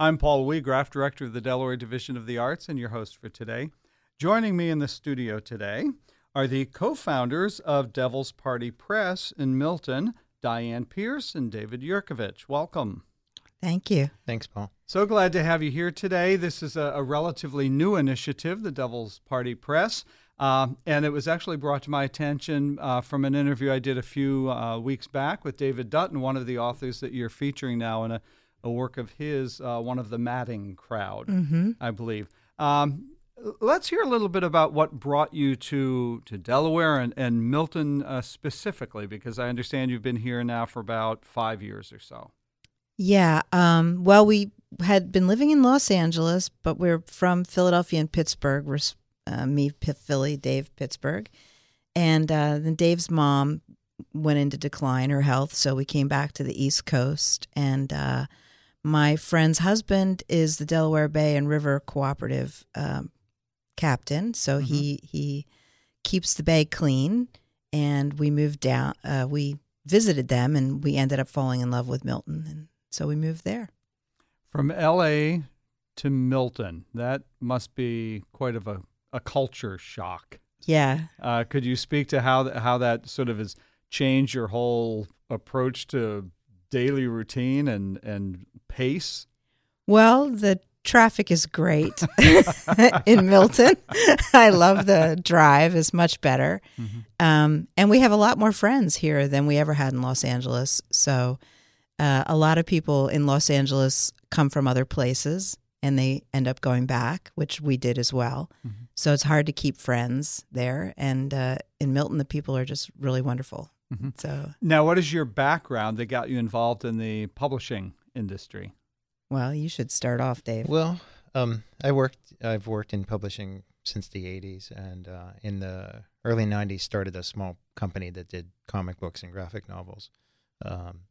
I'm Paul Weagraff, Director of the Delaware Division of the Arts, and your host for today. Joining me in the studio today are the co founders of Devil's Party Press in Milton, Dianne Pearce and David Yurkovich. Welcome. Thank you. Thanks, Paul. So glad to have you here today. This is a, a relatively new initiative, the Devil's Party Press. Uh, and it was actually brought to my attention uh, from an interview I did a few uh, weeks back with David Dutton, one of the authors that you're featuring now in a, a work of his, uh, one of the Matting crowd, Mm-hmm. I believe. Um, let's hear a little bit about what brought you to, to Delaware and, and Milton uh, specifically, because I understand you've been here now for about five years or so. Yeah. Um, well, we had been living in Los Angeles, but we're from Philadelphia and Pittsburgh. We're uh, me, Philly, Dave, Pittsburgh. And uh, then Dave's mom went into decline, her health. So we came back to the East Coast. And uh, my friend's husband is the Delaware Bay and River Cooperative um, captain. So he, he keeps the bay clean. And we moved down, uh, we visited them and we ended up falling in love with Milton. And so we moved there. From LA to Milton, that must be quite of a, a culture shock. Yeah. Uh, could you speak to how th- how that sort of has changed your whole approach to daily routine and and pace? Well, the traffic is great in Milton. I love the drive; is much better, um, and we have a lot more friends here than we ever had in Los Angeles. So, uh, a lot of people in Los Angeles come from other places, and they end up going back, which we did as well. So it's hard to keep friends there, and uh, in Milton, the people are just really wonderful. Mhm. So, Now, what is your background that got you involved in the publishing industry? well, you should start off, Dave. Well, um, I worked. I've worked in publishing since the '80s, and uh, in the early '90s, started a small company that did comic books and graphic novels. Um,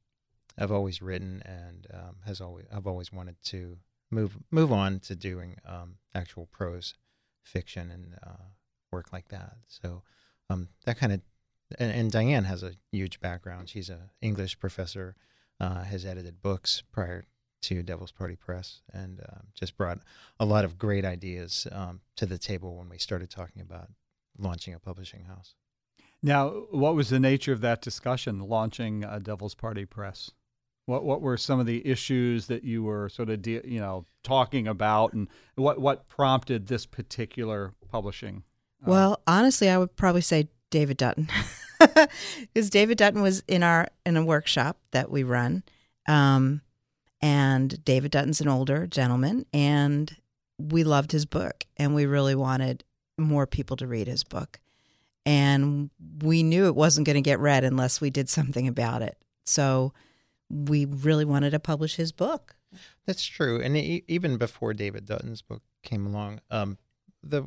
I've always written, and um, has always I've always wanted to move move on to doing um, actual prose fiction and uh, work like that. So um, that kind of and, and Dianne has a huge background. She's an English professor, uh, has edited books prior to Devil's Party Press, and um, just brought a lot of great ideas um, to the table when we started talking about launching a publishing house. Now, what was the nature of that discussion launching uh, Devil's Party Press? What what were some of the issues that you were sort of de- you know talking about, and what what prompted this particular publishing? uh, Well, honestly, I would probably say David Dutton, because David Dutton was in our in a workshop that we run, um, and David Dutton's an older gentleman, and we loved his book, and we really wanted more people to read his book, and we knew it wasn't going to get read unless we did something about it. So we really wanted to publish his book. That's true, and e- even before David Dutton's book came along, um, the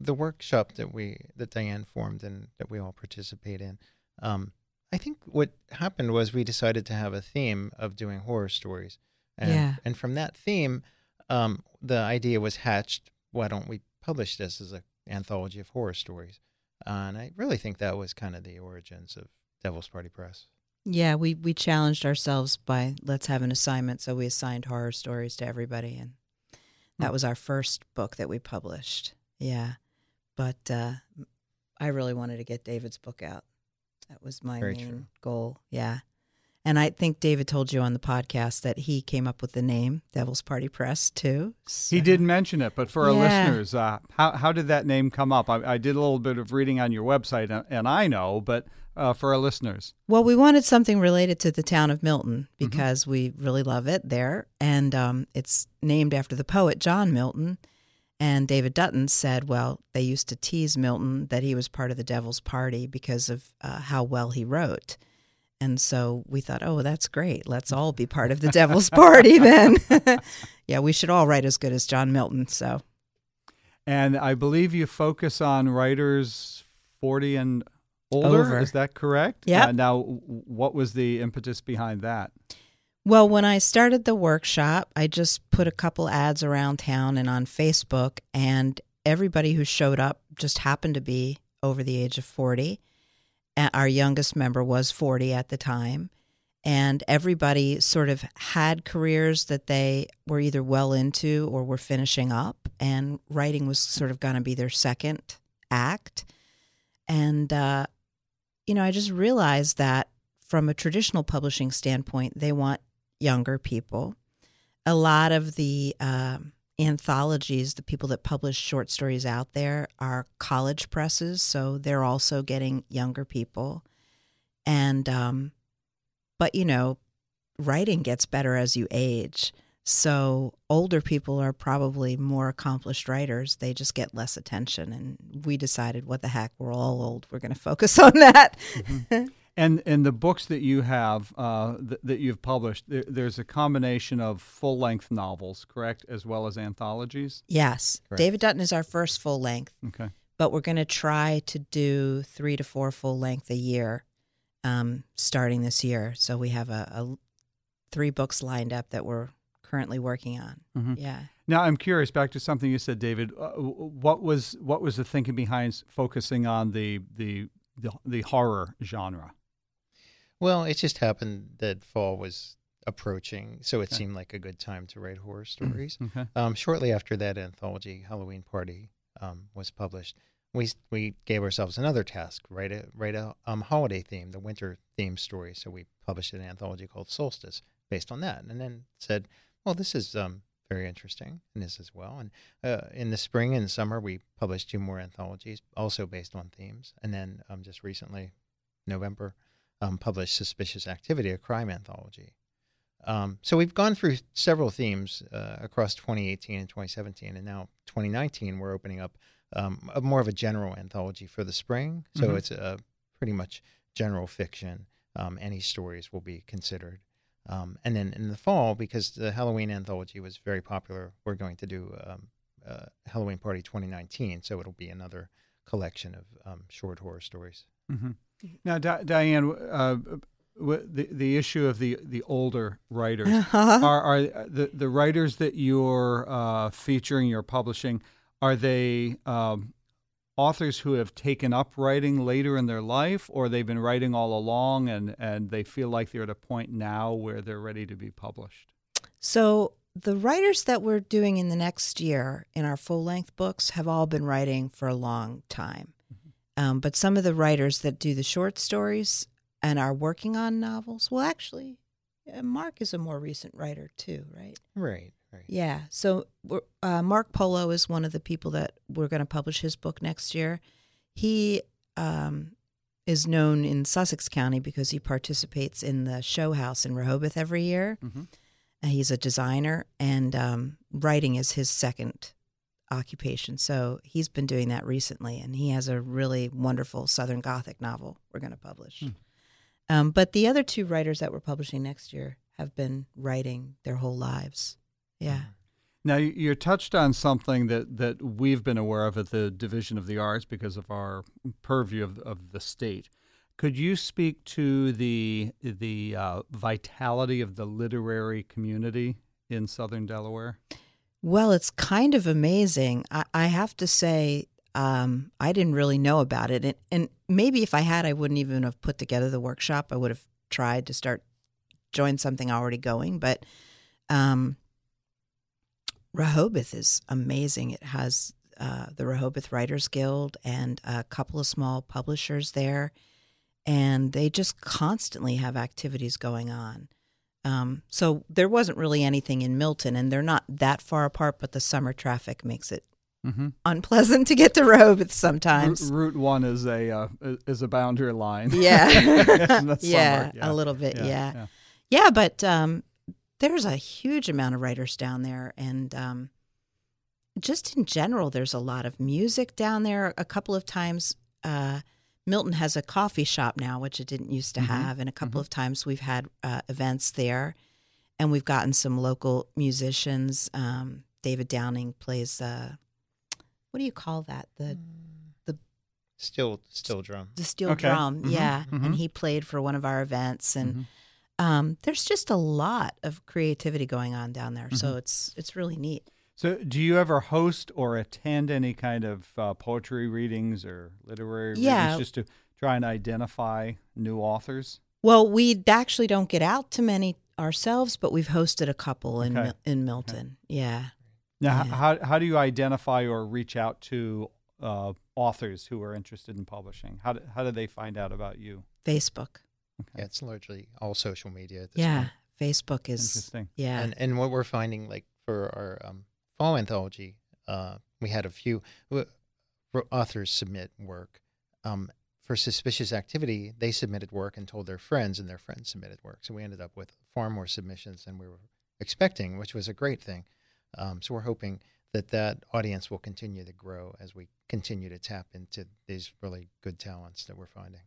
the workshop that we that Dianne formed and that we all participate in, um, I think what happened was we decided to have a theme of doing horror stories, and Yeah. and from that theme, um, the idea was hatched. Why don't we publish this as an anthology of horror stories? and I really think that was kind of the origins of Devil's Party Press. Yeah, we we challenged ourselves by let's have an assignment, so we assigned horror stories to everybody, and that Hmm. was our first book that we published. Yeah, but uh, I really wanted to get David's book out. That was my Very main true. goal. Yeah, and I think David told you on the podcast that he came up with the name Devil's Party Press too. He so- did mention it, but for our Yeah. listeners, uh, how how did that name come up? I, I did a little bit of reading on your website, and, and I know, but uh, for our listeners, Well, we wanted something related to the town of Milton because we really love it there. And um, it's named after the poet John Milton. And David Dutton said, well, they used to tease Milton that he was part of the Devil's Party because of uh, how well he wrote. And so we thought, oh, that's great. Let's all be part of the Devil's Party then. yeah, we should all write as good as John Milton. So, and I believe you focus on writers forty and older. Over. Is that correct? Yeah. Uh, now, what was the impetus behind that? Well, when I started the workshop, I just put a couple ads around town and on Facebook, and everybody who showed up just happened to be over the age of 40. Uh, Our youngest member was 40 at the time. and everybody sort of had careers that they were either well into or were finishing up, and writing was sort of going to be their second act. And, uh, you know, I just realized that from a traditional publishing standpoint, they want younger people. A lot of the um, anthologies, the people that publish short stories out there, are college presses, so they're also getting younger people. And, um, but you know, writing gets better as you age. So older people are probably more accomplished writers. They just get less attention. And we decided, what the heck, we're all old. We're going to focus on that. Mm-hmm. And and the books that you have uh, th- that you've published, there, there's a combination of full length novels, correct, as well as anthologies. Yes, Correct. David Dutton is our first full length, Okay. but we're going to try to do three to four full length a year, um, starting this year. So we have a, a three books lined up that we're currently working on. Mhm. Yeah. Now I'm curious. Back to something you said, David. Uh, what was what was the thinking behind focusing on the the the, the horror genre? Well, it just happened that fall was approaching, so it Okay. seemed like a good time to write horror stories. Okay. um, shortly after that anthology, Halloween Party, um, was published, we we gave ourselves another task: write a write a um, holiday theme, the winter theme story. So we published an anthology called Solstice based on that, and then said, "Well, this is um, very interesting, and this as well." And uh, in the spring and summer, we published two more anthologies, also based on themes, and then um, just recently, November, um, published Suspicious Activity, a crime anthology. Um, so we've gone through several themes uh, across 2018 and 2017, and now 2019 we're opening up um, a more of a general anthology for the spring. So Mhm. it's a pretty much general fiction. Um, any stories will be considered. Um, and then in the fall, because the Halloween anthology was very popular, we're going to do um, uh, Halloween Party 2019. So it'll be another collection of um, short horror stories. hmm Now, Di- Dianne, uh, w- the the issue of the the older writers are are the the writers that you're uh, featuring, you're publishing, are they um, authors who have taken up writing later in their life, or they've been writing all along and and they feel like they're at a point now where they're ready to be published? So the writers that we're doing in the next year in our full length books have all been writing for a long time. Um, but some of the writers that do the short stories and are working on novels, well, actually, uh, Mark is a more recent writer too, right? Right, right. Yeah. So uh, Mark Polo is one of the people that we're going to publish his book next year. He um, is known in Sussex County because he participates in the show house in Rehoboth every year. Mhm. Uh, he's a designer, and um, writing is his second occupation. So he's been doing that recently, and he has a really wonderful Southern Gothic novel we're going to publish. Hmm. Um, but the other two writers that we're publishing next year have been writing their whole lives. Yeah. Now you touched on something that, that we've been aware of at the Division of the Arts because of our purview of, of the state. Could you speak to the the uh, vitality of the literary community in Southern Delaware? Well, it's kind of amazing. I, I have to say, um, I didn't really know about it, and, and maybe if I had, I wouldn't even have put together the workshop. I would have tried to start join something already going, but um, Rehoboth is amazing. It has uh, the Rehoboth Writers Guild and a couple of small publishers there, and they just constantly have activities going on. Um, so there wasn't really anything in Milton, and they're not that far apart, but the summer traffic makes it Mm-hmm. unpleasant to get to Rehoboth sometimes. Route One is a uh, is a boundary line. Yeah. The yeah, a little bit. Yeah. yeah. Yeah, yeah. but um, there's a huge amount of writers down there. And um, just in general, there's a lot of music down there. A couple of times, uh, Milton has a coffee shop now, which it didn't used to Mhm. have. And a couple Mhm. of times we've had uh, events there. And we've gotten some local musicians. Um, David Downing plays, uh, what do you call that? The Still, still drum. the steel Okay. drum, Mhm, yeah. And he played for one of our events, and Mhm. um, there's just a lot of creativity going on down there. Mm-hmm. So it's it's really neat. So, do you ever host or attend any kind of uh, poetry readings or literary Yeah. readings just to try and identify new authors? Well, we actually don't get out to many ourselves, but we've hosted a couple in Okay. In Milton. Yeah. Now, Yeah. how how do you identify or reach out to uh, authors who are interested in publishing? How do, how do they find out about you? Facebook. Yeah, it's largely all social media at this Yeah. point. Facebook is Interesting. yeah. And and what we're finding, like for our um, fall anthology, uh, we had a few authors submit work. Um, for suspicious activity, they submitted work and told their friends, and their friends submitted work. So we ended up with far more submissions than we were expecting, which was a great thing. Um, so we're hoping that that audience will continue to grow as we continue to tap into these really good talents that we're finding.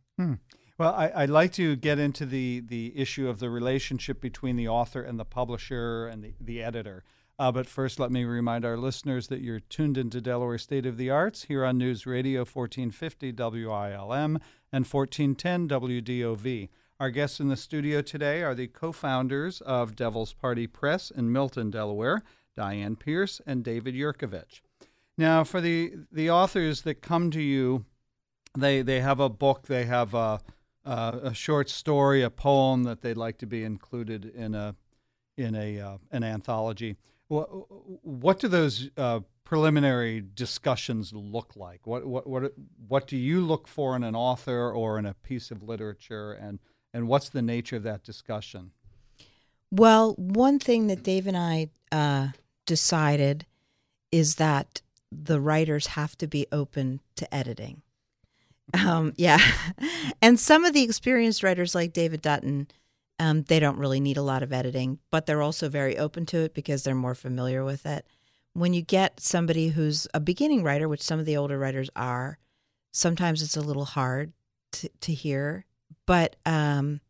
Well, I, I'd like to get into the, the issue of the relationship between the author and the publisher and the, the editor. Uh, but first, let me remind our listeners that you're tuned into Delaware State of the Arts here on News Radio 1450 WILM and 1410 WDOV. Our guests in the studio today are the co founders of Devil's Party Press in Milton, Delaware, Dianne Pearce and David Yurkovich. Now, for the, the authors that come to you, they they have a book, they have a, a, a short story, a poem that they'd like to be included in a in a uh, an anthology. What do those uh, preliminary discussions look like? What what what what do you look for in an author or in a piece of literature, and and what's the nature of that discussion? Well, one thing that Dave and I uh, decided is that the writers have to be open to editing. Um, yeah. and some of the experienced writers, like David Dutton, um, they don't really need a lot of editing, but they're also very open to it because they're more familiar with it. When you get somebody who's a beginning writer, which some of the older writers are, sometimes it's a little hard to, to hear. But um,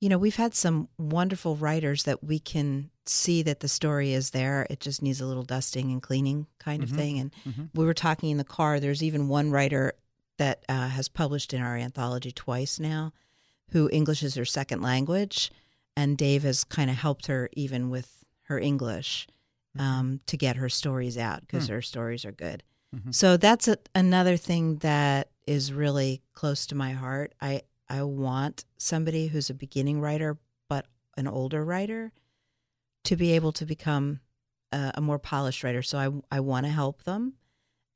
you know, we've had some wonderful writers that we can see that the story is there. It just needs a little dusting and cleaning kind of Mhm. thing. And Mhm. we were talking in the car. There's even one writer that uh, has published in our anthology twice now, who English is her second language, and Dave has kind of helped her even with her English um, to get her stories out because Hmm. her stories are good. Mhm. So that's a, another thing that is really close to my heart. I I want somebody who's a beginning writer but an older writer to be able to become a, a more polished writer. So I I want to help them.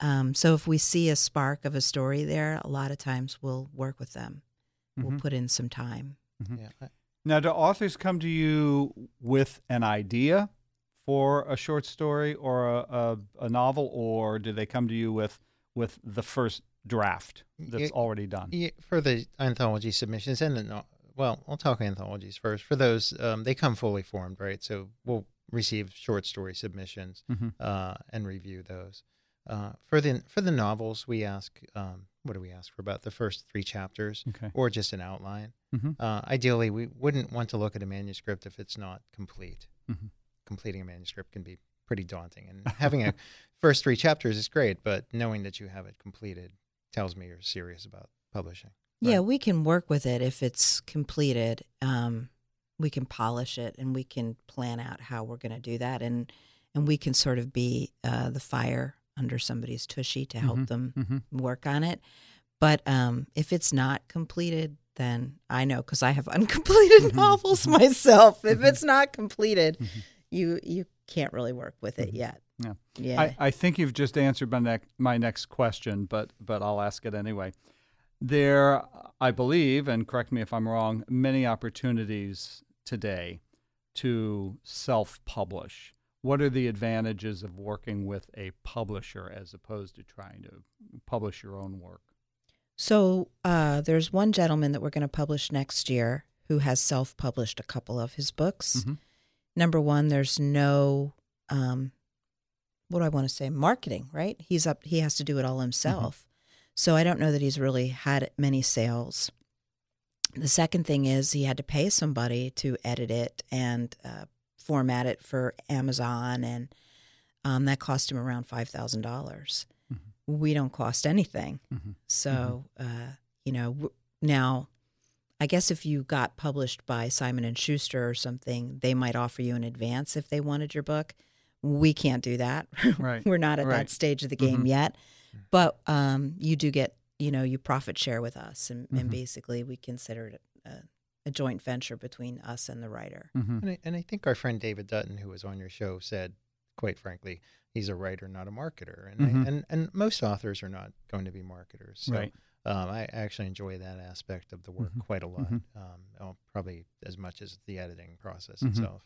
Um, so if we see a spark of a story there, a lot of times we'll work with them. We'll Mhm. put in some time. Yeah, Now, do authors come to you with an idea for a short story or a, a, a novel, or do they come to you with with the first draft that's Yeah, already done? Yeah, for the anthology submissions and the no- well, I'll talk anthologies first. For those, um, they come fully formed, right? So we'll receive short story submissions Mhm. uh, and review those. Uh, for the for the novels, we ask um, what do we ask for about the first three chapters Okay. or just an outline. Mhm. Uh, ideally, we wouldn't want to look at a manuscript if it's not complete. Mhm. Completing a manuscript can be pretty daunting, and having a first three chapters is great, but knowing that you have it completed tells me you're serious about publishing. Yeah, we can work with it if it's completed. Um, we can polish it and we can plan out how we're going to do that, and and we can sort of be uh, the fire under somebody's tushy to help Mhm. them Mhm. work on it. But um, if it's not completed, then I know because I have uncompleted Mhm. novels myself. If Mhm. it's not completed, Mhm. you you can't really work with it yet. Yeah. Yeah. I, I think you've just answered my next my next question, but but I'll ask it anyway. There, I believe, and correct me if I'm wrong, many opportunities today to self-publish. What are the advantages of working with a publisher as opposed to trying to publish your own work? So uh, there's one gentleman that we're going to publish next year who has self-published a couple of his books. Mhm. Number one, there's no, um, what do I want to say, marketing. Right? He's up. He has to do it all himself. So I don't know that he's really had many sales. The second thing is he had to pay somebody to edit it and uh, format it for Amazon, and um, that cost him around five thousand dollars. Mhm. We don't cost anything. Mhm. So, uh, you know, w- now I guess if you got published by Simon and Schuster or something, they might offer you an advance if they wanted your book. We can't do that. Right. We're not at Right. that stage of the game Mhm. yet. But um, you do get, you know, you profit share with us, and, Mhm. and basically we consider it a, a joint venture between us and the writer. Mm-hmm. And I, and I think our friend David Dutton, who was on your show, said, quite frankly, he's a writer, not a marketer. And Mhm. I, and and most authors are not going to be marketers. So, Right. Um, I actually enjoy that aspect of the work Mhm. quite a lot. Mhm. Um, oh, probably as much as the editing process Mhm. itself.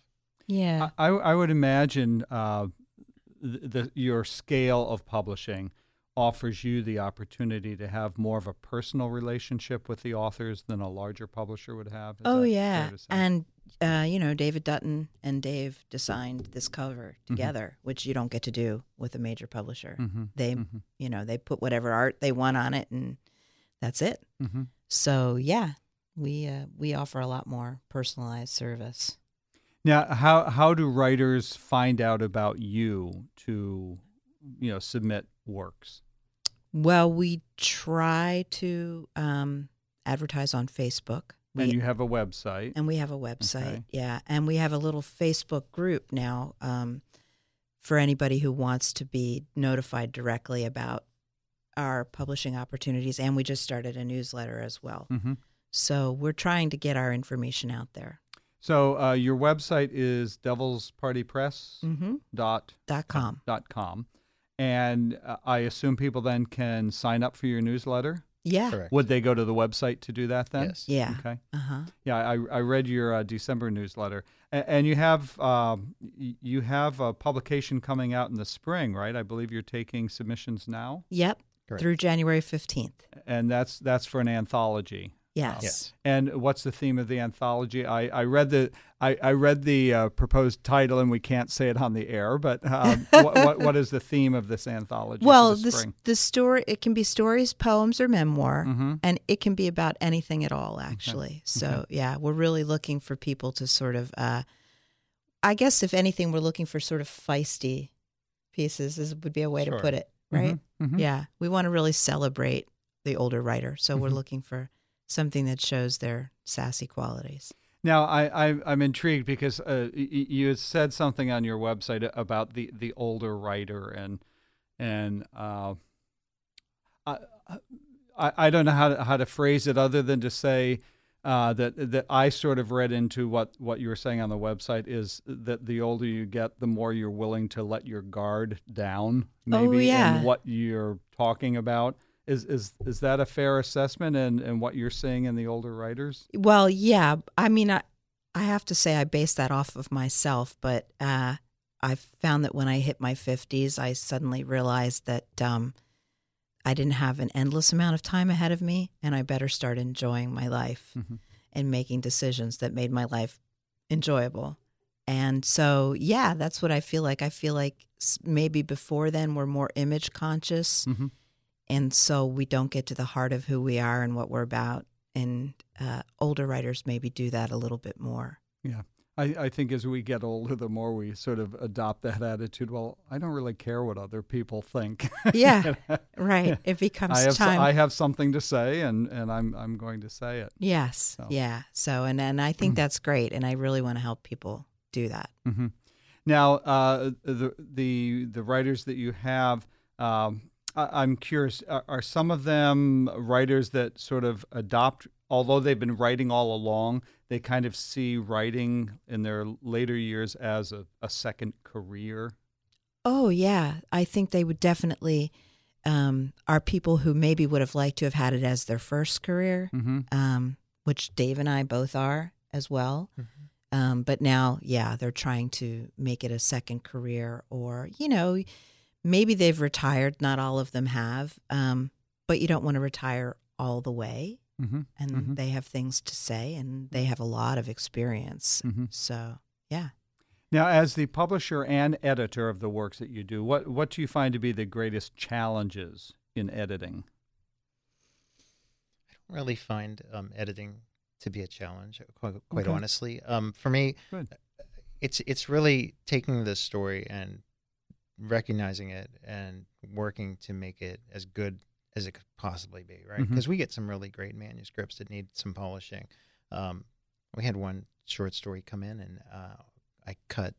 Yeah. I, I would imagine uh, the, the your scale of publishing offers you the opportunity to have more of a personal relationship with the authors than a larger publisher would have. Is oh yeah, fair to say? and uh, you know David Dutton and Dave designed this cover Mm-hmm. together, which you don't get to do with a major publisher. Mhm, They, mhm, you know, they put whatever art they want on it, and that's it. mhm. So yeah, we uh, we offer a lot more personalized service. Now, how how do writers find out about you to, you know, submit works? Well, we try to um, advertise on Facebook. We, and you have a website. and we have a website Okay. yeah and we have a little facebook group now um, for anybody who wants to be notified directly about our publishing opportunities and we just started a newsletter as well hmm so we're trying to get our information out there So uh, your website is devilspartypress mm-hmm. dot dot com dot com, and uh, I assume people then can sign up for your newsletter. yeah Correct. Would they go to the website to do that then? Yes. yeah Okay. uh-huh Yeah, I, I read your uh, December newsletter, and, and you have um, you have a publication coming out in the spring, right? I believe you're taking submissions now, yep Correct. through january 15th and that's that's for an anthology. Yes Yes. And what's the theme of the anthology? I, I read the I, I read the uh, proposed title, and we can't say it on the air. But um, what, what what is the theme of this anthology? well for the spring? the story it can be stories poems or memoir Mhm. and it can be about anything at all actually so yeah we're really looking for people to sort of uh i guess if anything we're looking for sort of feisty pieces is would be a way Sure. to put it right Mhm, mhm. yeah we want to really celebrate the older writer so we're Mhm. looking for something that shows their sassy qualities Now, I, I I'm intrigued because uh, you said something on your website about the, the older writer and and uh, I, I I don't know how to, how to phrase it other than to say uh, that that I sort of read into what, what you were saying on the website is that the older you get, the more you're willing to let your guard down, maybe, Oh, yeah. in what you're talking about. Is is is that a fair assessment and and what you're seeing in the older writers? Well, yeah. I mean, I, I have to say I base that off of myself, but uh, I found that when I hit my 50s, I suddenly realized that um, I didn't have an endless amount of time ahead of me, and I better start enjoying my life Mhm. and making decisions that made my life enjoyable. And so, yeah, that's what I feel like. I feel like maybe before then we're more image conscious Mhm. And so we don't get to the heart of who we are and what we're about. And uh, older writers maybe do that a little bit more. Yeah. I, I think as we get older, the more we sort of adopt that attitude. Well, I don't really care what other people think. Yeah, right. It becomes I have so- time. I have something to say, and, and I'm I'm going to say it. yes. So. yeah. So and and i think that's great and i really want to help people do that. Hmm Now, uh, the the the writers that you have, um, I'm curious. Are, are some of them writers that sort of adopt, although they've been writing all along, they kind of see writing in their later years as a, a second career? oh yeah i think they would definitely um, are people who maybe would have liked to have had it as their first career Mm-hmm. um, which dave and i both are as well Mhm. Um, but now, yeah, they're trying to make it a second career, or you know, maybe they've retired. Not all of them have, um, but you don't want to retire all the way. Mm-hmm. And Mhm. they have things to say, and they have a lot of experience. Mm-hmm. So, yeah. Now, as the publisher and editor of the works that you do, what what do you find to be the greatest challenges in editing? I don't really find um, editing to be a challenge, quite, quite Okay. honestly. Um, for me, Good. it's it's really taking the story and recognizing it and working to make it as good as it could possibly be, right? Because we get some really great manuscripts that need some polishing. Um, we had one short story come in, and uh, I cut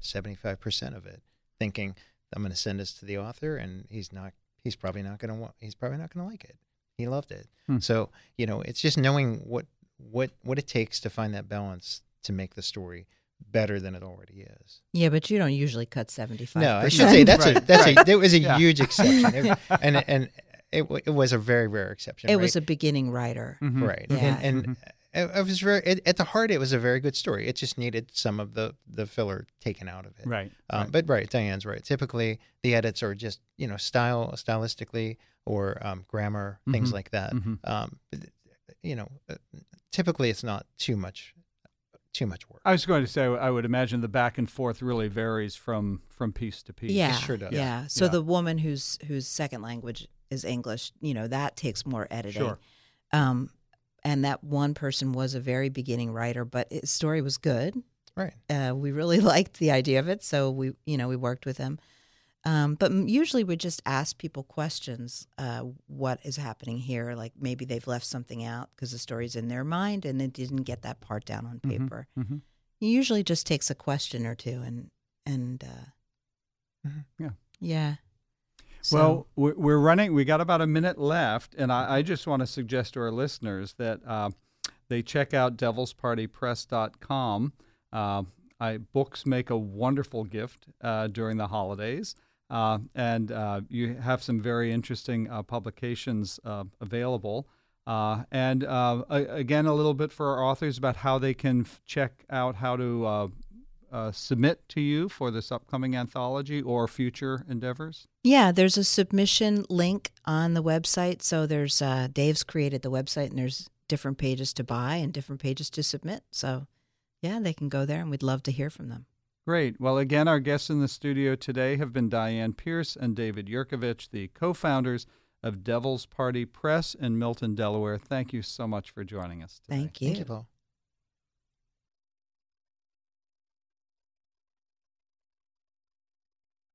seventy five percent of it, thinking I'm going to send this to the author, and he's not. He's probably not going to want. He's probably not going to like it. He loved it. Hmm. So you know, it's just knowing what what what it takes to find that balance to make the story better than it already is. Yeah, but you don't usually cut seventy five. No, I should say that's a that's right. a there was a Yeah. huge exception, It- and and it, it was a very rare exception. It right? was a beginning writer. Mhm. right, Yeah. and and it, it was very it, at the heart. It was a very good story. It just needed some of the the filler taken out of it. Right. Um, right. But right, Dianne's right. Typically, the edits are just you know style stylistically or um, grammar things Mhm. like that. Mhm. Um, but, you know, uh, typically it's not too much too much work. I was going to say I would imagine the back and forth really varies from from piece to piece. Yeah, sure does. Yeah. So Yeah. the woman whose whose second language is English, you know, that takes more editing. Sure. Um, and that one person was a very beginning writer, but his story was good. Right. Uh, we really liked the idea of it, so we, you know, we worked with him. Um, but usually we just ask people questions. Uh, what is happening here? Like maybe they've left something out because the story's in their mind and they didn't get that part down on Mhm. paper. Mhm. It usually just takes a question or two, and and uh, Mhm. Yeah. yeah. Well, we're we're running. We got about a minute left, and I, I just want to suggest to our listeners that uh, they check out devilspartypress.com. Uh, I, books make a wonderful gift uh, during the holidays, uh, and uh, you have some very interesting uh, publications uh, available. Uh, and uh, again, a little bit for our authors about how they can f- check out how to submit to you for this upcoming anthology or future endeavors. Yeah, there's a submission link on the website. So there's Dave's created the website, and there's different pages to buy and different pages to submit. So yeah, they can go there, and we'd love to hear from them. Great. Well, again, our guests in the studio today have been Dianne Pearce and David Yurkovich, the co founders of Devil's Party Press in Milton, Delaware. Thank you so much for joining us today. Thank you. Thank you, Paul.